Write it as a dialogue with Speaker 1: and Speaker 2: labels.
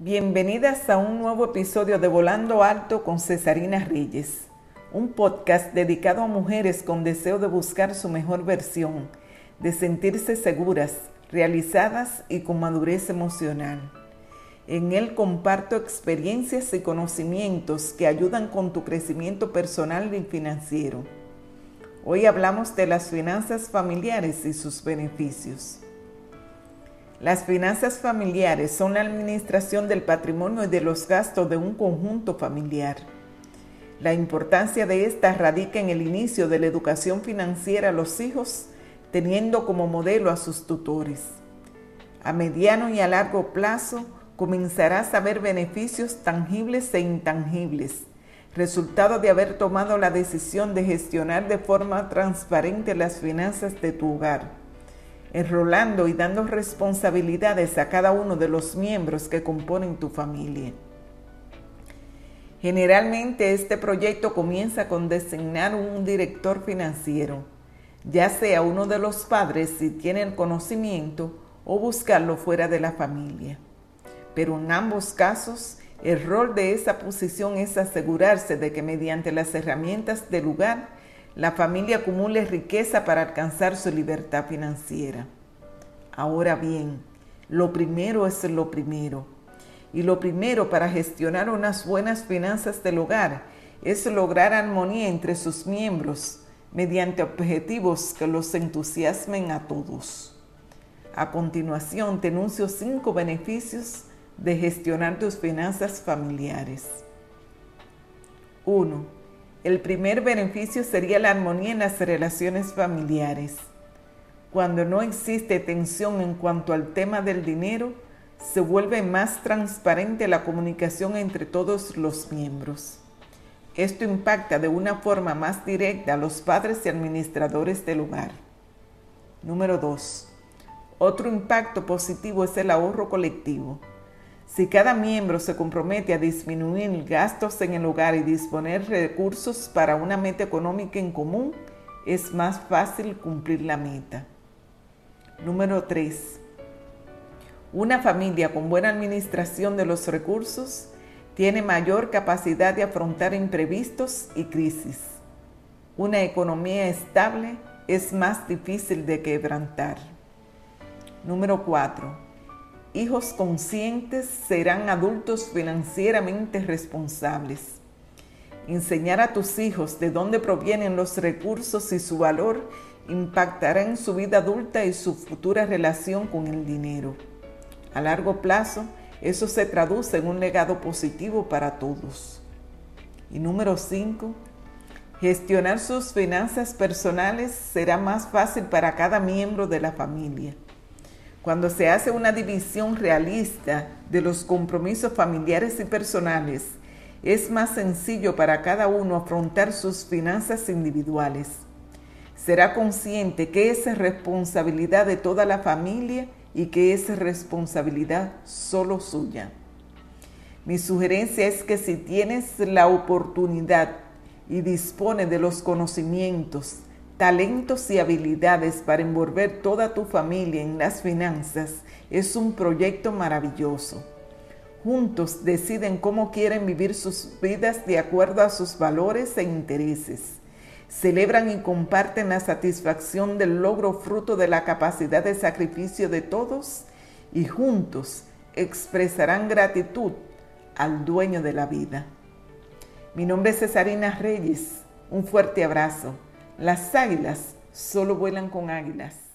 Speaker 1: Bienvenidas a un nuevo episodio de Volando Alto con Cesarina Reyes, un podcast dedicado a mujeres con deseo de buscar su mejor versión, de sentirse seguras, realizadas y con madurez emocional. En él comparto experiencias y conocimientos que ayudan con tu crecimiento personal y financiero. Hoy hablamos de las finanzas familiares y sus beneficios. Las finanzas familiares son la administración del patrimonio y de los gastos de un conjunto familiar. La importancia de esta radica en el inicio de la educación financiera a los hijos, teniendo como modelo a sus tutores. A mediano y a largo plazo comenzarás a ver beneficios tangibles e intangibles, resultado de haber tomado la decisión de gestionar de forma transparente las finanzas de tu hogar enrolando y dando responsabilidades a cada uno de los miembros que componen tu familia. Generalmente este proyecto comienza con designar un director financiero, ya sea uno de los padres si tiene el conocimiento o buscarlo fuera de la familia. Pero en ambos casos, el rol de esa posición es asegurarse de que mediante las herramientas del lugar la familia acumule riqueza para alcanzar su libertad financiera. Ahora bien, lo primero es lo primero. Y lo primero para gestionar unas buenas finanzas del hogar es lograr armonía entre sus miembros mediante objetivos que los entusiasmen a todos. A continuación te enuncio cinco beneficios de gestionar tus finanzas familiares. 1 el primer beneficio sería la armonía en las relaciones familiares. Cuando no existe tensión en cuanto al tema del dinero, se vuelve más transparente la comunicación entre todos los miembros. Esto impacta de una forma más directa a los padres y administradores del hogar. Número 2. Otro impacto positivo es el ahorro colectivo. Si cada miembro se compromete a disminuir gastos en el hogar y disponer recursos para una meta económica en común, es más fácil cumplir la meta. Número 3. Una familia con buena administración de los recursos tiene mayor capacidad de afrontar imprevistos y crisis. Una economía estable es más difícil de quebrantar. Número 4 Hijos conscientes serán adultos financieramente responsables. Enseñar a tus hijos de dónde provienen los recursos y su valor impactará en su vida adulta y su futura relación con el dinero. A largo plazo, eso se traduce en un legado positivo para todos. Y número 5. Gestionar sus finanzas personales será más fácil para cada miembro de la familia. Cuando se hace una división realista de los compromisos familiares y personales, es más sencillo para cada uno afrontar sus finanzas individuales. Será consciente que es responsabilidad de toda la familia y que es responsabilidad solo suya. Mi sugerencia es que si tienes la oportunidad y dispone de los conocimientos, talentos y habilidades para envolver toda tu familia en las finanzas es un proyecto maravilloso. Juntos deciden cómo quieren vivir sus vidas de acuerdo a sus valores e intereses. Celebran y comparten la satisfacción del logro fruto de la capacidad de sacrificio de todos y juntos expresarán gratitud al dueño de la vida. Mi nombre es Cesarina Reyes. Un fuerte abrazo. Las águilas solo vuelan con águilas.